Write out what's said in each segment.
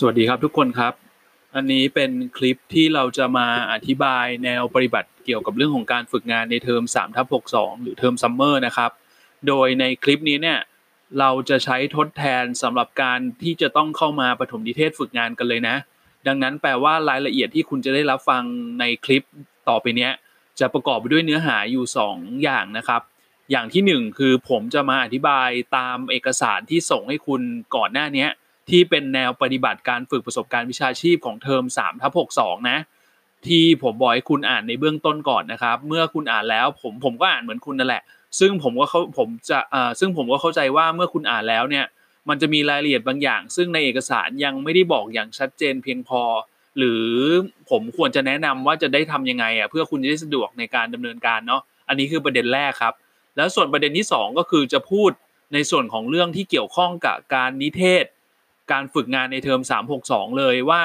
สวัสดีครับทุกคนครับ อันนี้เป็นคลิปที่เราจะมาอธิบายแนวปฏิบัติเกี่ยวกับเรื่องของการฝึกงานในเทอม3ทับ62 หรือเทอม summer นะครับ โดยในคลิปนี้เนี่ยเราจะใช้ทดแทนสำหรับการที่จะต้องเข้ามาปฐมนิเทศฝึกงานกันเลยนะ ดังนั้นแปลว่ารายละเอียดที่คุณจะได้รับฟังในคลิปต่อไปเนี้ยจะประกอบไปด้วยเนื้อหาอยู่ 2 อย่างนะครับ อย่างที่ 1 คือผมจะมาอธิบายตามเอกสารที่ส่งให้คุณก่อนหน้านี้ ที่เป็นแนวปฏิบัติการฝึกประสบการณ์วิชาชีพของเทอม3ทับ62 นะ ที่ผมบอกให้คุณอ่านในเบื้องต้นก่อนนะครับ เมื่อคุณอ่านแล้วผมผมก็อ่านเหมือนคุณนั่นแหละ ซึ่งผมก็เขาผมจะอ่าซึ่งผมก็เข้าใจว่าเมื่อคุณอ่านแล้วเนี่ยมันจะมีรายละเอียดบางอย่าง ซึ่งในเอกสารยังไม่ได้บอกอย่างชัดเจนเพียงพอ หรือผมควรจะแนะนำว่าจะได้ทำยังไงอะเพื่อคุณจะได้สะดวกในการดำเนินการเนาะอันนี้คือประเด็นแรกครับ แล้วส่วนประเด็นที่ 2 ก็คือจะพูดในส่วนของเรื่องที่เกี่ยวข้องกับการนิเทศ การฝึกงานในเทอม 362 เลยว่า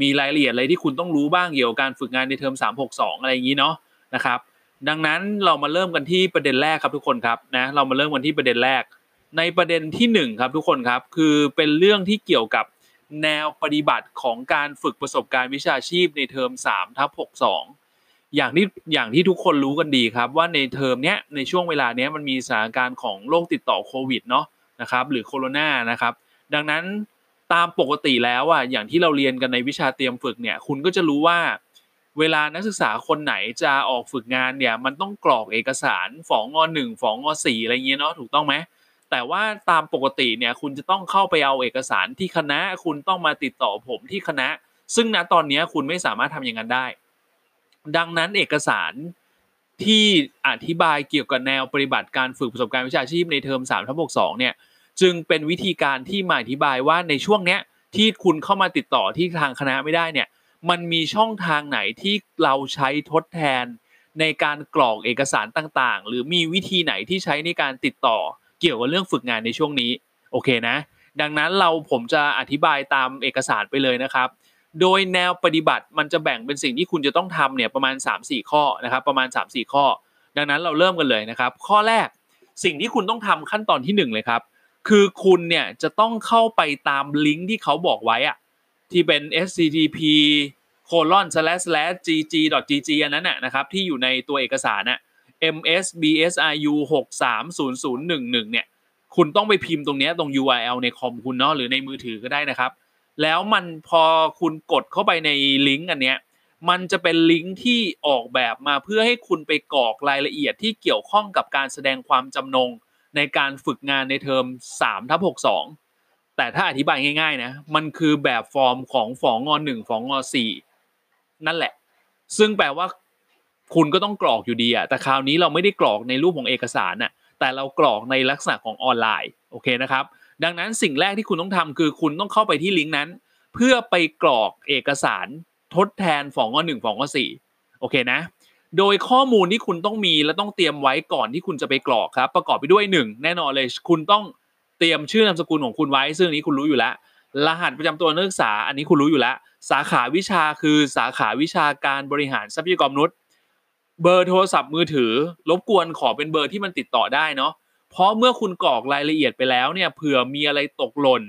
มีรายละเอียดอะไรที่คุณต้องรู้บ้างเกี่ยวกับการฝึกงานในเทอม 362 อะไรอย่างนี้เนาะนะครับ ดังนั้นเรามาเริ่มกันที่ประเด็นแรกครับทุกคนครับนะเรามาเริ่มกันที่ประเด็นแรก ในประเด็นที่1ครับทุกคนครับคือเป็นเรื่องที่เกี่ยวกับแนวปฏิบัติของการฝึกประสบการณ์วิชาชีพในเทอม3ทับ62 อย่างที่อย่างที่ทุกคนรู้กันดีครับ ว่าในเทอมเนี้ยในช่วงเวลาเนี้ยมันมีสถานการณ์ของโรคติดต่อโควิดเนาะนะครับหรือโคโรนานะครับ ดังนั้นตามปกติแล้วอะอย่างที่เราเรียนกันในวิชาเตรียมฝึกเนี่ย คุณก็จะรู้ว่า เวลานักศึกษาคนไหนจะออกฝึกงานเนี่ย มันต้องกรอกเอกสารฝองอหนึ่งฝองอสี่อะไรเงี้ยเนาะถูกต้องไหมแต่ว่าตามปกติเนี่ยคุณจะต้องเข้าไปเอาเอกสารที่คณะ คุณต้องมาติดต่อผมที่คณะ ซึ่งณตอนนี้คุณไม่สามารถทำอย่างนั้นได้ ดังนั้นเอกสารที่อธิบายเกี่ยวกับแนวปฏิบัติการฝึกประสบการณ์วิชาชีพในเทอม3ทับ62เนี่ย จึงเป็นวิธีการที่มาอธิบายว่าในช่วงเนี้ยที่คุณเข้ามาติดต่อที่ทางคณะไม่ได้เนี่ย มันมีช่องทางไหนที่เราใช้ทดแทน ในการกรอกเอกสารต่างๆ หรือมีวิธีไหนที่ใช้ในการติดต่อเกี่ยวกับเรื่องฝึกงานในช่วงนี้โอเคนะ ดังนั้นเราผมจะอธิบายตามเอกสารไปเลยนะครับ โดยแนวปฏิบัติมันจะแบ่งเป็นสิ่งที่คุณจะต้องทำเนี่ยประมาณ 3-4 ข้อนะครับ ประมาณ 3-4 ข้อ ดังนั้นเราเริ่มกันเลยนะครับ ข้อแรกสิ่งที่คุณต้องทำขั้นตอนที่ 1 เลยครับ คือคุณเนี่ยจะต้องเข้าไปตามลิงก์ที่เขาบอกไว้อะที่เป็น http colon slash slash gg gg อันนั้นนะครับที่อยู่ในตัวเอกสารน่ะ msbsiu 630011เนี่ยคุณต้องไปพิมพ์ตรงนี้ตรง URL ในคอมคุณเนาะหรือในมือถือก็ได้นะครับ แล้วมันพอคุณกดเข้าไปในลิงก์อันเนี้ยมันจะเป็นลิงก์ที่ออกแบบมาเพื่อให้คุณไปกรอกรายละเอียดที่เกี่ยวข้องกับการแสดงความจำนง ในการฝึกงานในเทอม3ทับ62 แต่ถ้าอธิบายง่ายๆนะมันคือแบบฟอร์มของฝองง1ฝองง4นั่นแหละ ซึ่งแปลว่าคุณก็ต้องกรอกอยู่ดีอะแต่คราวนี้เราไม่ได้กรอกในรูปของเอกสารน่ะแต่เรากรอกในลักษณะของออนไลน์โอเคนะครับ ดังนั้นสิ่งแรกที่คุณต้องทำคือคุณต้องเข้าไปที่ลิงก์นั้น เพื่อไปกรอกเอกสารทดแทนฝองอหนึ่งฝองอสี่โอเคนะ โดยข้อมูลที่คุณต้องมีและต้องเตรียมไว้ก่อนที่คุณจะไปกรอกครับ ประกอบไปด้วยหนึ่งแน่นอนเลย คุณต้องเตรียมชื่อนามสกุลของคุณไว้ ซึ่งนี้คุณรู้อยู่แล้ว รหัสประจำตัวนักศึกษา อันนี้คุณรู้อยู่แล้ว สาขาวิชาคือสาขาวิชาการบริหารทรัพยากรมนุษย์ เบอร์โทรศัพท์มือถือ รบกวนขอเป็นเบอร์ที่มันติดต่อได้เนาะเพราะเมื่อคุณกรอกรายละเอียดไปแล้วเนี่ยเผื่อมีอะไรตกหล่น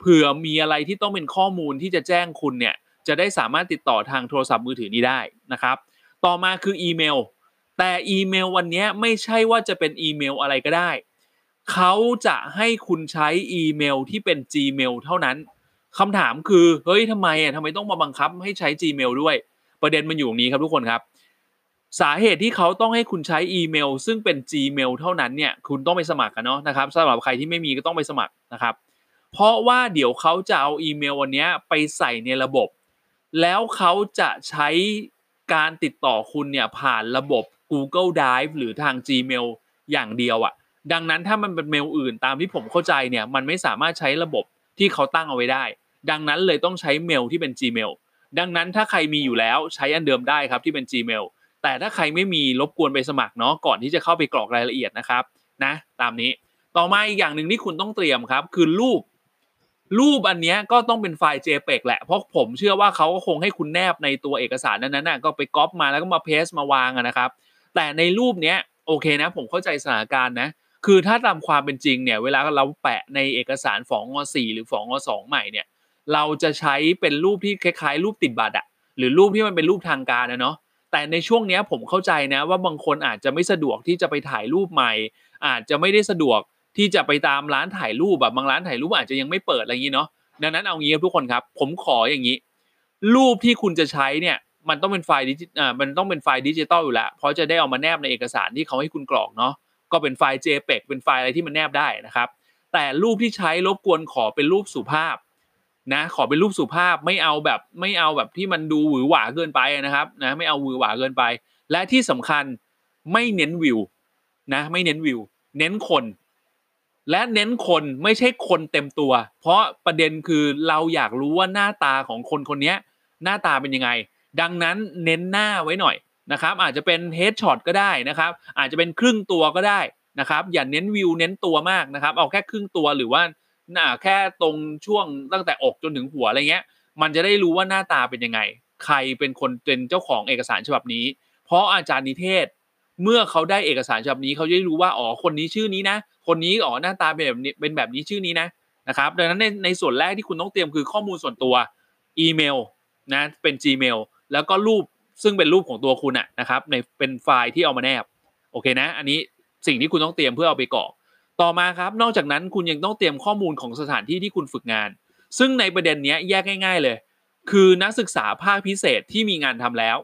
เผื่อมีอะไรที่ต้องเป็นข้อมูลที่จะแจ้งคุณเนี่ยจะได้สามารถติดต่อทางโทรศัพท์มือถือนี้ได้นะครับ ต่อมาคืออีเมล แต่อีเมลวันนี้ไม่ใช่ว่าจะเป็นอีเมลอะไรก็ได้ เขาจะให้คุณใช้อีเมลที่เป็น Gmail เท่านั้นคำถามคือเฮ้ยทำไมอะทำไมต้องมาบังคับให้ใช้ Gmail ด้วย ประเด็นมันอยู่ตรงนี้ครับทุกคนครับ สาเหตุที่เขาต้องให้คุณใช้อีเมล ซึ่งเป็น Gmail เท่านั้นเนี่ยคุณต้องไปสมัครกันเนาะนะครับสำหรับใครที่ไม่มีก็ต้องไปสมัครนะครับเพราะว่าเดี๋ยวเขาจะเอาอีเมลวันนี้ไปใส่ในระบบ แล้วเขาจะใช้ การติดต่อคุณเนี่ยผ่านระบบ Google Drive หรือทาง Gmail อย่างเดียวอะ่ะ ดังนั้นถ้ามันเป็นเมลอื่นตามที่ผมเข้าใจเนี่ยมันไม่สามารถใช้ระบบที่เขาตั้งเอาไว้ได้ ดังนั้นเลยต้องใช้เมลที่เป็น Gmail ดังนั้นถ้าใครมีอยู่แล้วใช้อันเดิมได้ครับที่เป็น Gmail แต่ถ้าใครไม่มีรบกวนไปสมัครเนาะก่อนที่จะเข้าไปกรอกรายละเอียดนะครับนะตามนี้ต่อมาอีกอย่างหนึ่งที่คุณต้องเตรียมครับ คือรูป รูปอันนี้ก็ต้องเป็นไฟล์ JPEG แหละ เพราะผมเชื่อว่าเขาก็คงให้คุณแนบในตัวเอกสารนั้นๆก็ไปก๊อปมาแล้วก็มาเพสมาวางนะครับ แต่ในรูปเนี้ยโอเคนะ ผมเข้าใจสถานการณ์นะ คือถ้าตามความเป็นจริงเนี่ย เวลาเราแปะในเอกสารฝองง4หรือฝองง2ใหม่เนี่ย เราจะใช้เป็นรูปที่คล้ายๆ รูปติดบัตรอะหรือรูปที่มันเป็นรูปทางการนะเนาะแต่ในช่วงเนี้ยผมเข้าใจนะว่าบางคนอาจจะไม่สะดวกที่จะไปถ่ายรูปใหม่ อาจจะไม่ได้สะดวก ที่จะไปตามร้านถ่ายรูปแบบบางร้านถ่ายรูปอาจจะยังไม่เปิดอะไรอย่างนี้เนาะดังนั้นเอางี้ครับทุกคนครับ ผมขออย่างนี้ รูปที่คุณจะใช้เนี่ยมันต้องเป็นไฟล์ดิจิอ่ามันต้องเป็นไฟล์ดิจิตอลอยู่แล้วเพราะจะได้เอามาแนบในเอกสารที่เขาให้คุณกรอกเนาะก็เป็นไฟล์ JPEG เป็นไฟล์อะไรที่มันแนบได้นะครับ แต่รูปที่ใช้รบกวนขอเป็นรูปสุภาพนะขอเป็นรูปสุภาพไม่เอาแบบไม่เอาแบบที่มันดูหวือหวาเกินไปนะครับนะไม่เอาหวือหวาเกินไป และที่สำคัญไม่เน้นวิวนะไม่เน้นวิว เน้นคน และเน้นคนไม่ใช่คนเต็มตัว เพราะประเด็นคือเราอยากรู้ว่าหน้าตาของคนคนนี้หน้าตาเป็นยังไง ดังนั้นเน้นหน้าไว้หน่อยนะครับอาจจะเป็นเฮดช็อตก็ได้นะครับอาจจะเป็นครึ่งตัวก็ได้นะครับอย่าเน้นวิวเน้นตัวมากนะครับเอาแค่ครึ่งตัวหรือว่าหน้าแค่ตรงช่วงตั้งแต่อกจนถึงหัวอะไรเงี้ย มันจะได้รู้ว่าหน้าตาเป็นยังไง ใครเป็นคนเป็นเจ้าของเอกสารฉบับนี้ เพราะอาจารย์นิเทศ เมื่อเขาได้เอกสารฉบับนี้เขาจะได้รู้ว่าอ๋อคนนี้ชื่อนี้นะ คนนี้อ๋อหน้าตาเป็นแบบนี้เป็นแบบนี้ชื่อนี้นะนะครับดังนั้นในในส่วนแรกที่คุณต้องเตรียมคือข้อมูลส่วนตัวอีเมลนะเป็น Gmail แล้วก็รูปซึ่งเป็นรูปของตัวคุณอะนะครับในเป็นไฟล์ที่เอามาแนบโอเคนะ อันนี้สิ่งที่คุณต้องเตรียมเพื่อเอาไปกรอกต่อมาครับ นอกจากนั้นคุณยังต้องเตรียมข้อมูลของสถานที่ที่คุณฝึกงาน ซึ่งในประเด็นนี้แยกง่าย ๆเลย คือนักศึกษาภาคพิเศษที่มีงานทำแล้ว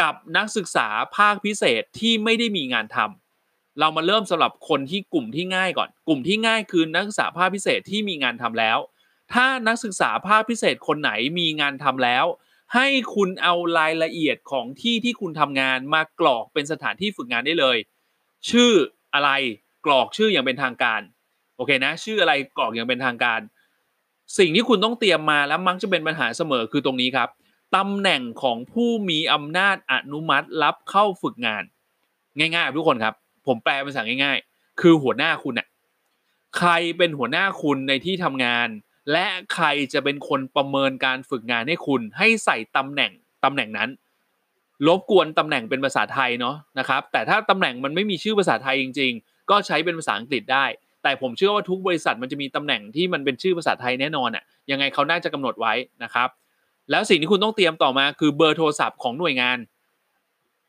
กับนักศึกษาภาคพิเศษที่ไม่ได้มีงานทำเรามาเริ่มสำหรับคนที่กลุ่มที่ง่ายก่อน กลุ่มที่ง่ายคือนักศึกษาภาคพิเศษที่มีงานทำแล้ว ถ้านักศึกษาภาคพิเศษคนไหนมีงานทำแล้ว ให้คุณเอารายละเอียดของที่ที่คุณทำงานมากรอกเป็นสถานที่ฝึกงานได้เลย ชื่ออะไรกรอกชื่ออย่างเป็นทางการโอเคนะชื่ออะไรกรอกอย่างเป็นทางการ สิ่งที่คุณต้องเตรียมมาแล้วมักจะเป็นปัญหาเสมอคือตรงนี้ครับ ตำแหน่งของผู้มีอำนาจอนุมัติรับเข้าฝึกงาน ง่ายๆทุกคนครับ ผมแปลเป็นภาษาง่าย ๆ คือหัวหน้าคุณอะใครเป็นหัวหน้าคุณในที่ทำงาน และใครจะเป็นคนประเมินการฝึกงานให้คุณ ให้ใส่ตำแหน่งตำแหน่งนั้นรบกวนตำแหน่งเป็นภาษาไทยเนาะนะครับ แต่ถ้าตำแหน่งมันไม่มีชื่อภาษาไทยจริง ๆ ก็ใช้เป็นภาษาอังกฤษได้ แต่ผมเชื่อว่าทุกบริษัทมันจะมีตำแหน่งที่มันเป็นชื่อภาษาไทยแน่นอนอะยังไงเขาน่าจะกำหนดไว้นะครับ แล้วสิ่งที่คุณต้องเตรียมต่อมาคือเบอร์โทรศัพท์ของหน่วยงาน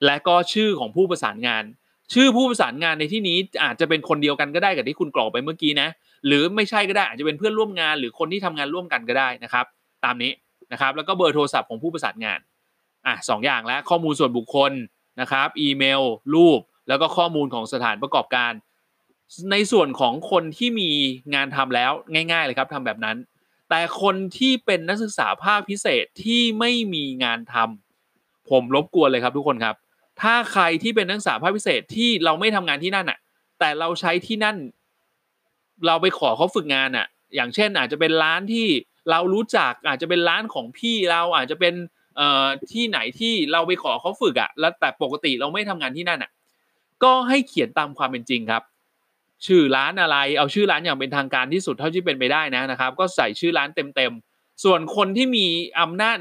และก็ชื่อของผู้ประสานงาน ชื่อผู้ประสานงานในที่นี้อาจจะเป็นคนเดียวกันก็ได้กับที่คุณกรอกไปเมื่อกี้นะ หรือไม่ใช่ก็ได้อาจจะเป็นเพื่อนร่วมงาน หรือคนที่ทำงานร่วมกันก็ได้นะครับ ตามนี้นะครับ แล้วก็เบอร์โทรศัพท์ของผู้ประสานงานอะสองอย่างแล้วข้อมูลส่วนบุคคลนะครับ อีเมล รูป แล้วก็ข้อมูลของสถานประกอบการ ในส่วนของคนที่มีงานทำแล้วง่าย ๆ เลยครับทำแบบนั้น แต่คนที่เป็นนักศึกษาภาคพิเศษที่ไม่มีงานทำผมรบกวนเลยครับทุกคนครับ ถ้าใครที่เป็นนักศึกษาภาคพิเศษที่เราไม่ทำงานที่นั่นอะแต่เราใช้ที่นั่น เราไปขอเขาฝึกงานอะอย่างเช่น อาจจะเป็นร้านที่เรารู้จักอาจจะเป็นร้านของพี่เราอาจจะเป็นเอ่อที่ไหนที่เราไปขอเขาฝึกอะ่ะแล้วแต่ปกติเราไม่ทำงานที่นั่นอะ่ะก็ให้เขียนตามความเป็นจริงครับ ชื่อร้านอะไร เอาชื่อร้านอย่างเป็นทางการที่สุดเท่าที่เป็นไปได้นะนะครับ ก็ใส่ชื่อร้านเต็มๆ ส่วนคนที่มีอำนาจ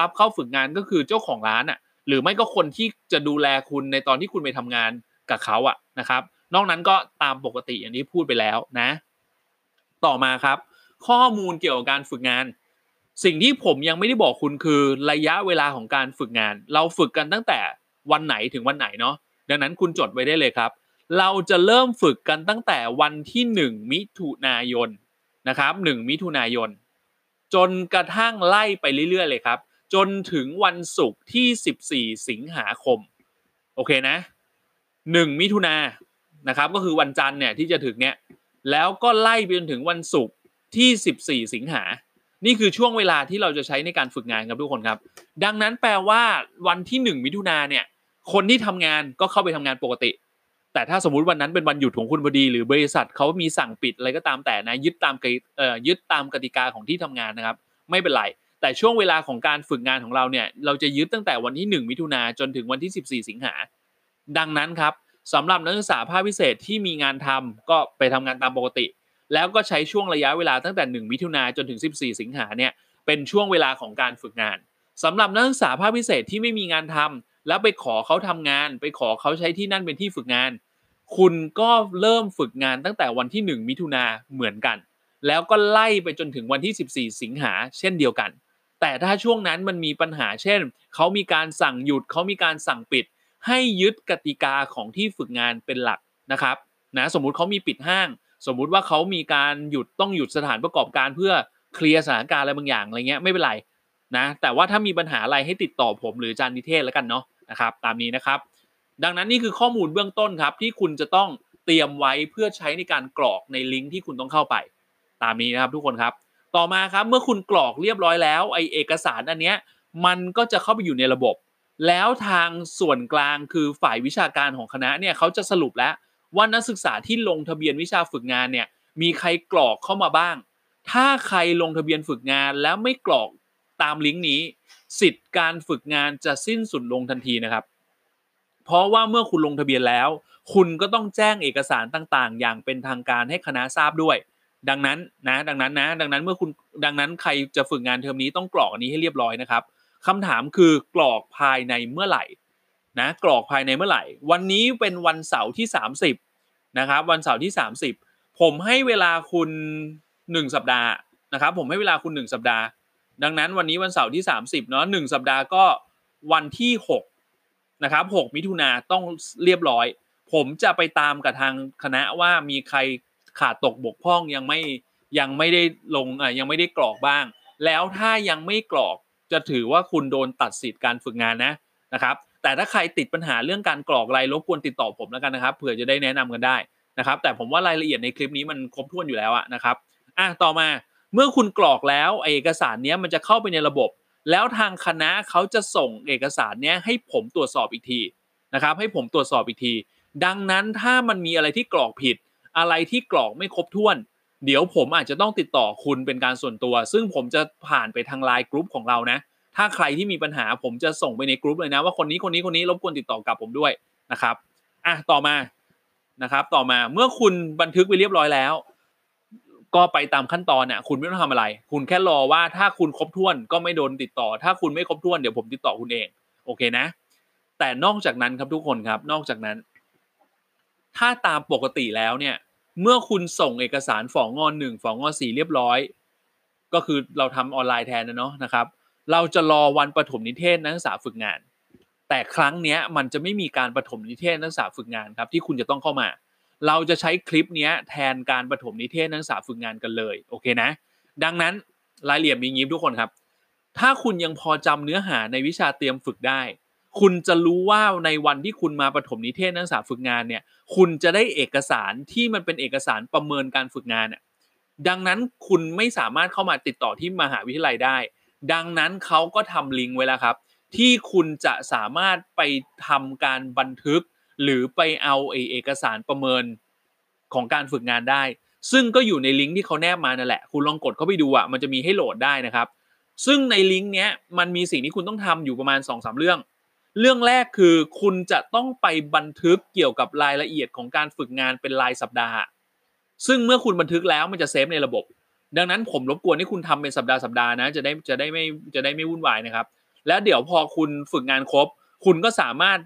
รับเข้าฝึกงานก็คือเจ้าของร้านอะ่ะ หรือไม่ก็คนที่จะดูแลคุณในตอนที่คุณไปทำงานกับเขาอะนะครับ นอกนั้นก็ตามปกติอย่างที่พูดไปแล้วนะ ต่อมาครับ ข้อมูลเกี่ยวกับการฝึกงาน สิ่งที่ผมยังไม่ได้บอกคุณคือระยะเวลาของการฝึกงาน เราฝึกกันตั้งแต่วันไหนถึงวันไหนเนาะดังนั้นคุณจดไว้ได้เลยครับ เราจะเริ่มฝึกกันตั้งแต่วันที่ 1 มิถุนายนนะครับ1มิถุนายน จนกระทั่งไล่ไปเรื่อยๆเลยครับ จนถึงวันศุกร์ที่ 14 สิงหาคม โอเคนะ 1 มิถุนานะครับก็คือวันจันทร์เนี่ยที่จะถึงเนี่ยแล้วก็ไล่ไปจนถึงวันศุกร์ที่ 14 สิงหา นี่คือช่วงเวลาที่เราจะใช้ในการฝึกงานครับทุกคนครับ ดังนั้นแปลว่าวันที่หนึ่งมิถุนาเนี่ยคนที่ทำงานก็เข้าไปทำงานปกติ แต่ถ้าสมมติวันนั้นเป็นวันหยุดของคุณพอดี หรือบริษัทเขามีสั่งปิดอะไรก็ตามแต่นะยึดตามเอ่อยึดตามกติกาของที่ทำงานนะครับ ไม่เป็นไร แต่ช่วงเวลาของการฝึกงานของเราเนี่ย เราจะยึดตั้งแต่วันที่ 1 มิถุนาจนถึงวันที่ 14 สิงหาดังนั้นครับสำหรับนักศึกษาภาคพิเศษที่มีงานทำก็ไปทำงานตามปกติ แล้วก็ใช้ช่วงระยะเวลาตั้งแต่ 1 มิถุนาจนถึง 14 สิงหาเนี่ยเป็นช่วงเวลาของการฝึกงานสำหรับนักศึกษาภาคพิเศษที่ไม่มีงานทำ แล้วไปขอเขาทำงาน ไปขอเขาใช้ที่นั่นเป็นที่ฝึกงาน คุณก็เริ่มฝึกงานตั้งแต่วันที่ 1 มิถุนาเหมือนกัน แล้วก็ไล่ไปจนถึงวันที่ 14 สิงหาเช่นเดียวกัน แต่ถ้าช่วงนั้นมันมีปัญหาเช่นเขามีการสั่งหยุดเขามีการสั่งปิด ให้ยึดกติกาของที่ฝึกงานเป็นหลักนะครับนะสมมุติเขามีปิดห้าง สมมุติว่าเขามีการหยุดต้องหยุดสถานประกอบการเพื่อเคลียร์สถานการณ์อะไรบางอย่างอะไรเงี้ยไม่เป็นไรนะแต่ว่าถ้ามีปัญหาอะไรให้ติดต่อผมหรือจารย์นิเทศแล้วกันเนาะ นะครับ ตามนี้นะครับ ดังนั้นนี่คือข้อมูลเบื้องต้นครับ ที่คุณจะต้องเตรียมไว้เพื่อใช้ในการกรอกในลิงก์ที่คุณต้องเข้าไป ตามนี้นะครับทุกคนครับ ต่อมาครับเมื่อคุณกรอกเรียบร้อยแล้วไอเอกสารอันเนี้ยมันก็จะเข้าไปอยู่ในระบบ แล้วทางส่วนกลางคือฝ่ายวิชาการของคณะเนี่ยเขาจะสรุปแล้วว่านักศึกษาที่ลงทะเบียนวิชาฝึกงานเนี่ยมีใครกรอกเข้ามาบ้าง ถ้าใครลงทะเบียนฝึกงานแล้วไม่กรอกตามลิงก์นี้ สิทธิ์การฝึกงานจะสิ้นสุดลงทันทีนะครับ เพราะว่าเมื่อคุณลงทะเบียนแล้ว คุณก็ต้องแจ้งเอกสารต่างๆ อย่างเป็นทางการให้คณะทราบด้วย ดังนั้นนะ ดังนั้นนะ ดังนั้นเมื่อคุณดังนั้นใครจะฝึกงานเทอมนี้ต้องกรอกอันนี้ให้เรียบร้อยนะครับคำถามคือกรอกภายในเมื่อไหร่นะกรอกภายในเมื่อไหร่ วันนี้เป็นวันเสาร์ที่ 30นะครับวันเสาร์ที่ 30 ผมให้เวลาคุณ 1 สัปดาห์นะครับผมให้เวลาคุณ 1 สัปดาห์ ดังนั้นวันนี้วันเสาร์ที่ 30เนาะหสัปดาห์ก็วันที่6นะครับ6มิถุนาต้องเรียบร้อย ผมจะไปตามกับทางคณะว่ามีใครขาดตกบกพร่องยังไม่ยังไม่ได้ลงอะยังไม่ได้กรอกบ้าง แล้วถ้ายังไม่กรอกจะถือว่าคุณโดนตัดสิทธิ์การฝึกงานนะนะครับ แต่ถ้าใครติดปัญหาเรื่องการกรอกอะไรรบกวนติดต่อผมแล้วกันนะครับเผื่อจะได้แนะนำกันได้นะครับ แต่ผมว่ารายละเอียดในคลิปนี้มันครบถ้วนอยู่แล้วอะนะครับอะต่อมา เมื่อคุณกรอกแล้วเอกสารนี้มันจะเข้าไปในระบบ แล้วทางคณะเขาจะส่งเอกสารนี้ให้ผมตรวจสอบอีกทีนะครับ ให้ผมตรวจสอบอีกที ดังนั้นถ้ามันมีอะไรที่กรอกผิด อะไรที่กรอกไม่ครบถ้วน เดี๋ยวผมอาจจะต้องติดต่อคุณเป็นการส่วนตัว ซึ่งผมจะผ่านไปทางไลน์กรุ๊ปของเรานะ ถ้าใครที่มีปัญหาผมจะส่งไปในกรุ๊ปเลยนะว่าคนนี้คนนี้คนนี้รบกวนติดต่อกลับผมด้วยนะครับอะต่อมานะครับ ต่อมาเมื่อคุณบันทึกไปเรียบร้อยแล้ว ก็ไปตามขั้นตอนเนี่ยคุณไม่ต้องทำอะไร คุณแค่รอว่าถ้าคุณครบถ้วนก็ไม่โดนติดต่อ ถ้าคุณไม่ครบถ้วนเดี๋ยวผมติดต่อคุณเอง โอเคนะ แต่นอกจากนั้นครับทุกคนครับ นอกจากนั้น ถ้าตามปกติแล้วเนี่ย เมื่อคุณส่งเอกสารฝองงอนหนึ่งฝองงอนสี่เรียบร้อย ก็คือเราทำออนไลน์แทนนะเนาะนะครับ เราจะรอวันปฐมนิเทศนักศึกษาฝึกงาน แต่ครั้งเนี้ยมันจะไม่มีการปฐมนิเทศนักศึกษาฝึกงานครับ ที่คุณจะต้องเข้ามา เราจะใช้คลิปนี้แทนการประถมนิเทศนักศึกษาฝึกงานกันเลยโอเคนะ ดังนั้นรายละเอียดมีงี้ทุกคนครับ ถ้าคุณยังพอจำเนื้อหาในวิชาเตรียมฝึกได้ คุณจะรู้ว่าในวันที่คุณมาประถมนิเทศนักศึกษาฝึกงานเนี่ยคุณจะได้เอกสารที่มันเป็นเอกสารประเมินการฝึกงานดังนั้นคุณไม่สามารถเข้ามาติดต่อที่มหาวิทยาลัยได้ ดังนั้นเขาก็ทำลิงก์ไว้แล้วครับ ที่คุณจะสามารถไปทำการบันทึก หรือไปเอาเอกสารประเมินของการฝึกงานได้ ซึ่งก็อยู่ในลิงก์ที่เขาแนบมานั่นแหละ คุณลองกดเข้าไปดูอะมันจะมีให้โหลดได้นะครับ ซึ่งในลิงก์เนี้ยมันมีสิ่งที่คุณต้องทำอยู่ประมาณ2อสเรื่อง เรื่องแรกคือคุณจะต้องไปบันทึกเกี่ยวกับรายละเอียดของการฝึกงานเป็นรายสัปดาห์ ซึ่งเมื่อคุณบันทึกแล้วมันจะเซฟในระบบ ดังนั้นผมรบกวนให้คุณทำเป็นสัปดาห์สัปดาห์นะจะได้จะได้ไม่จะได้ไม่วุ่นวายนะครับ แล้วเดี๋ยวพอคุณฝึกงานครบ คุณก็สามารถ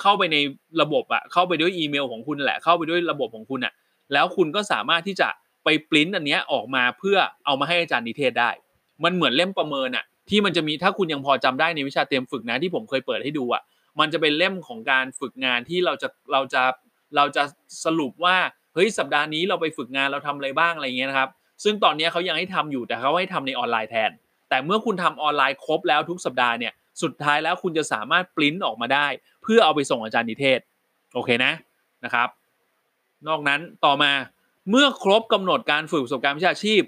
เข้าไปในระบบอะเข้าไปด้วยอีเมลของคุณแหละ เข้าไปด้วยระบบของคุณอะแล้วคุณก็สามารถที่จะไปปริ้นอันนี้ออกมาเพื่อเอามาให้อาจารย์นิเทศได้ มันเหมือนเล่มประเมินอะที่มันจะมีถ้าคุณยังพอจำได้ในวิชาเตรียมฝึกนะที่ผมเคยเปิดให้ดูอะมันจะเป็นเล่มของการฝึกงานที่เราจะเราจะเราจะสรุปว่าเฮ้ยสัปดาห์นี้เราไปฝึกงานเราทำอะไรบ้างอะไรเงี้ยนะครับ ซึ่งตอนนี้เขายังให้ทำอยู่แต่เขาให้ทำในออนไลน์แทน แต่เมื่อคุณทำออนไลน์ครบแล้วทุกสัปดาห์เนี่ย สุดท้ายแล้วคุณจะสามารถปริ้นออกมาได้ เพื่อเอาไปส่งอาจารย์นิเทศ โอเคนะนะครับ นอกนั้นต่อมาเมื่อครบกำหนดการฝึกประสบการณ์วิชาชีพ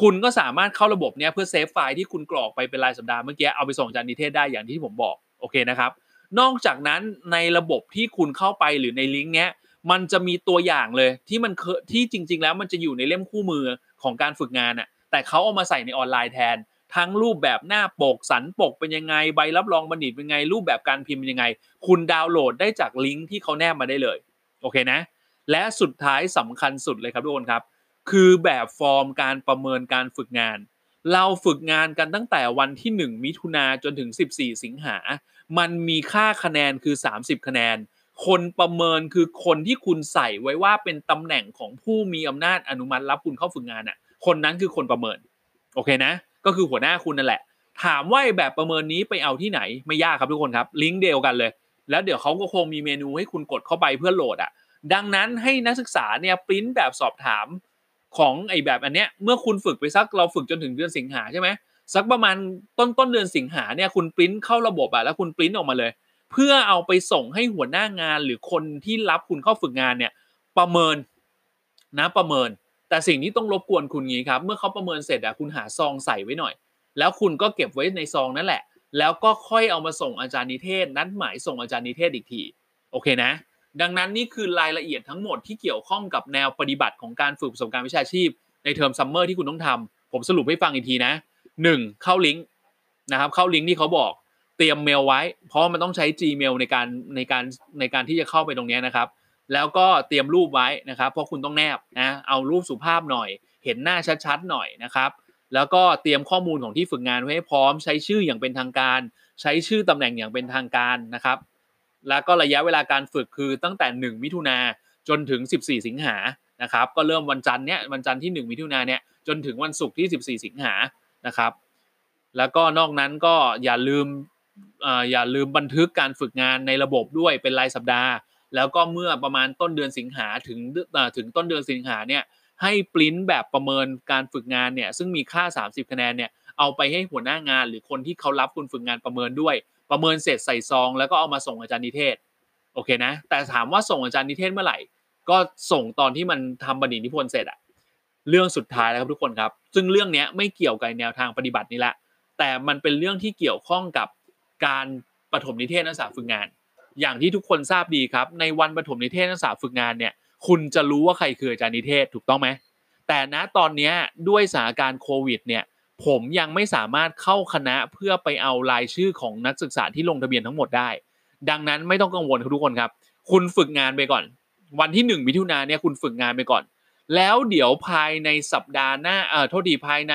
คุณก็สามารถเข้าระบบเนี้ยเพื่อ save ไฟล์ที่คุณกรอกไปเป็นรายสัปดาห์เมื่อกี้เอาไปส่งอาจารย์นิเทศได้อย่างที่ผมบอกโอเคนะครับ นอกจากนั้นในระบบที่คุณเข้าไปหรือในลิงก์เนี้ยมันจะมีตัวอย่างเลยที่มันเคที่จริง ๆ แล้วมันจะอยู่ในเล่มคู่มือของการฝึกงานอะแต่เขาเอามาใส่ในออนไลน์แทน ทั้งรูปแบบหน้าปกสันปกเป็นยังไงใบรับรองบัณฑิตเป็นยังไง รูปแบบการพิมพ์เป็นยังไง คุณดาวน์โหลดได้จากลิงก์ที่เขาแนบมาได้เลยโอเคนะ และสุดท้ายสำคัญสุดเลยครับทุกคนครับ คือแบบฟอร์มการประเมินการฝึกงาน เราฝึกงานกันตั้งแต่วันที่ 1 มิถุนาจนถึง 14 สิงหา มันมีค่าคะแนนคือ 30 คะแนน คนประเมินคือคนที่คุณใส่ไว้ว่าเป็นตำแหน่งของผู้มีอำนาจอนุมัติรับคุณเข้าฝึกงานอะ คนนั้นคือคนประเมิน โอเคนะ ก็คือหัวหน้าคุณนั่นแหละ ถามว่าแบบประเมินนี้ไปเอาที่ไหนไม่ยากครับทุกคนครับ ลิงก์เดียวกันเลย แล้วเดี๋ยวเขาก็คงมีเมนูให้คุณกดเข้าไปเพื่อโหลดอะ ดังนั้นให้นักศึกษาเนี่ยปริ้นแบบสอบถามของไอ้แบบอันเนี้ยเมื่อคุณฝึกไปสักเราฝึกจนถึงเดือนสิงหาใช่ไหมสักประมาณต้นต้นเดือนสิงหาเนี่ยคุณปริ้นเข้าระบบอะแล้วคุณปริ้นออกมาเลย เพื่อเอาไปส่งให้หัวหน้างานหรือคนที่รับคุณเข้าฝึกงานเนี่ยประเมินนะประเมิน แต่สิ่งที่ต้องรบกวนคุณงี้ครับ เมื่อเขาประเมินเสร็จอะคุณหาซองใส่ไว้หน่อย แล้วคุณก็เก็บไว้ในซองนั่นแหละ แล้วก็ค่อยเอามาส่งอาจารย์นิเทศ นัดหมายส่งอาจารย์นิเทศอีกที โอเคนะ ดังนั้นนี่คือรายละเอียดทั้งหมดที่เกี่ยวข้องกับแนวปฏิบัติของการฝึกประสบการณ์วิชาชีพ ในเทอม summer ที่คุณต้องทำผมสรุปให้ฟังอีกทีนะหนึ่งเข้าลิงก์นะครับ เข้าลิงก์ที่เขาบอกเตรียมเมลไว้ เพราะมันต้องใช้ Gmail ในการในการในการที่จะเข้าไปตรงนี้นะครับ แล้วก็เตรียมรูปไว้นะครับ เพราะคุณต้องแนบนะเอารูปสุภาพหน่อย เห็นหน้าชัดๆหน่อยนะครับ แล้วก็เตรียมข้อมูลของที่ฝึกงานไว้ให้พร้อม ใช้ชื่ออย่างเป็นทางการ ใช้ชื่อตำแหน่งอย่างเป็นทางการนะครับ แล้วก็ระยะเวลาการฝึกคือตั้งแต่ 1 มิถุนาจนถึง 14 สิงหานะครับ ก็เริ่มวันจันทร์เนี้ยวันจันทร์ที่ 1 มิถุนาเนี่ยจนถึงวันศุกร์ที่ 14 สิงหานะครับ แล้วก็นอกนั้นก็อย่าลืมอย่าลืมบันทึกการฝึกงานในระบบด้วยเป็นรายสัปดาห์ แล้วก็เมื่อประมาณต้นเดือนสิงหาถึงถึงต้นเดือนสิงหาเนี่ยให้ปริ้นแบบประเมินการฝึกงานเนี่ยซึ่งมีค่า 30 คะแนนเนี่ยเอาไปให้หัวหน้างาน หรือคนที่เขารับคุณฝึกงานประเมินด้วย ประเมินเสร็จใส่ซอง แล้วก็เอามาส่งอาจารย์นิเทศโอเคนะ แต่ถามว่าส่งอาจารย์นิเทศเมื่อไหร่ ก็ส่งตอนที่มันทำบัณฑิตนิพนธ์เสร็จอะเรื่องสุดท้ายแล้วครับทุกคนครับ ซึ่งเรื่องนี้ไม่เกี่ยวกับแนวทางปฏิบัตินี่แหละแต่มันเป็นเรื่องที่เกี่ยวข้องกับการปฐมนิเทศนักศึกษาฝึกงาน อย่างที่ทุกคนทราบดีครับ ในวันปฐมนิเทศนักศึกษาฝึกงานเนี่ย คุณจะรู้ว่าใครคืออาจารย์นิเทศถูกต้องไหมแต่ณตอนนี้ด้วยสถานการณ์โควิดเนี่ยผมยังไม่สามารถเข้าคณะเพื่อไปเอารายชื่อของนักศึกษาที่ลงทะเบียนทั้งหมดได้ ดังนั้นไม่ต้องกังวลทุกคนครับ คุณฝึกงานไปก่อน วันที่หนึ่งมิถุนาเนี่ยคุณฝึกงานไปก่อน แล้วเดี๋ยวภายในสัปดาห์หน้าเอ่อโทษดีภายใน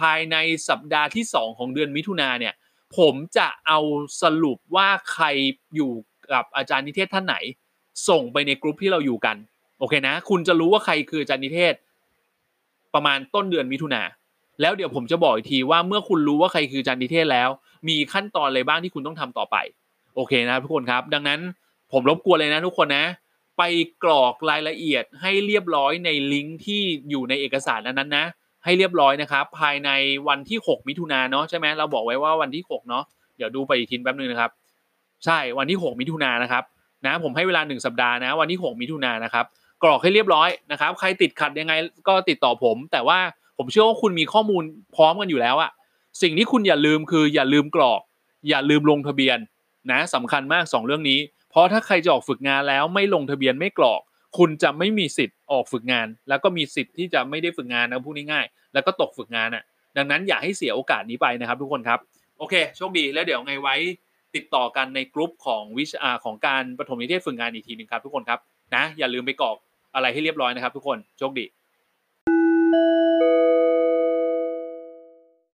ภายในสัปดาห์ที่สองของเดือนมิถุนาเนี่ย ผมจะเอาสรุปว่าใครอยู่กับอาจารย์นิเทศท่านไหน ส่งไปในกลุ่มที่เราอยู่กัน โอเคนะ คุณจะรู้ว่าใครคืออาจารย์นิเทศ ประมาณต้นเดือนมิถุนาแล้วเดี๋ยวผมจะบอกอีกทีว่าเมื่อคุณรู้ว่าใครคืออาจารย์นิเทศแล้ว มีขั้นตอนอะไรบ้างที่คุณต้องทำต่อไป โอเคนะทุกคนครับ ดังนั้นผมรบกวนเลยนะทุกคนนะ ไปกรอกรายละเอียดให้เรียบร้อยในลิงก์ที่อยู่ในเอกสารนั้นนะ ให้เรียบร้อยนะครับ ภายในวันที่ 6 มิถุนาเนาะใช่ไหมเราบอกไว้ว่าวันที่ 6 เนาะเดี๋ยวดูไปอีกทีแป๊บนึงนะครับ ใช่วันที่ 6 มิถุนานะครับนะผมให้เวลา 1 สัปดาห์นะ วันที่ 6 มิถุนานะครับกรอกให้เรียบร้อยนะครับ ใครติดขัดยังไงก็ติดต่อผม แต่ว่าผมเชื่อว่าคุณมีข้อมูลพร้อมกันอยู่แล้วอะสิ่งที่คุณอย่าลืมคืออย่าลืมกรอก อย่าลืมลงทะเบียนนะสำคัญมาก 2 เรื่องนี้ เพราะถ้าใครจะออกฝึกงานแล้วไม่ลงทะเบียนไม่กรอก คุณจะไม่มีสิทธิ์ออกฝึกงาน แล้วก็มีสิทธิ์ที่จะไม่ได้ฝึกงานนะพูดง่ายๆแล้วก็ตกฝึกงานอะ ดังนั้นอย่าให้เสียโอกาสนี้ไปนะครับ ทุกคนครับ โอเคโชคดีแล้วเดี๋ยวไงไว้ติดต่อกันในกลุ่มของวิชาของการปฐมนิเทศฝึกงานอีกทีหนึ่งครับ ทุกคนครับนะอย่าลืมไปกรอกอะไรให้เรียบร้อยนะครับ ทุกคนโชคดี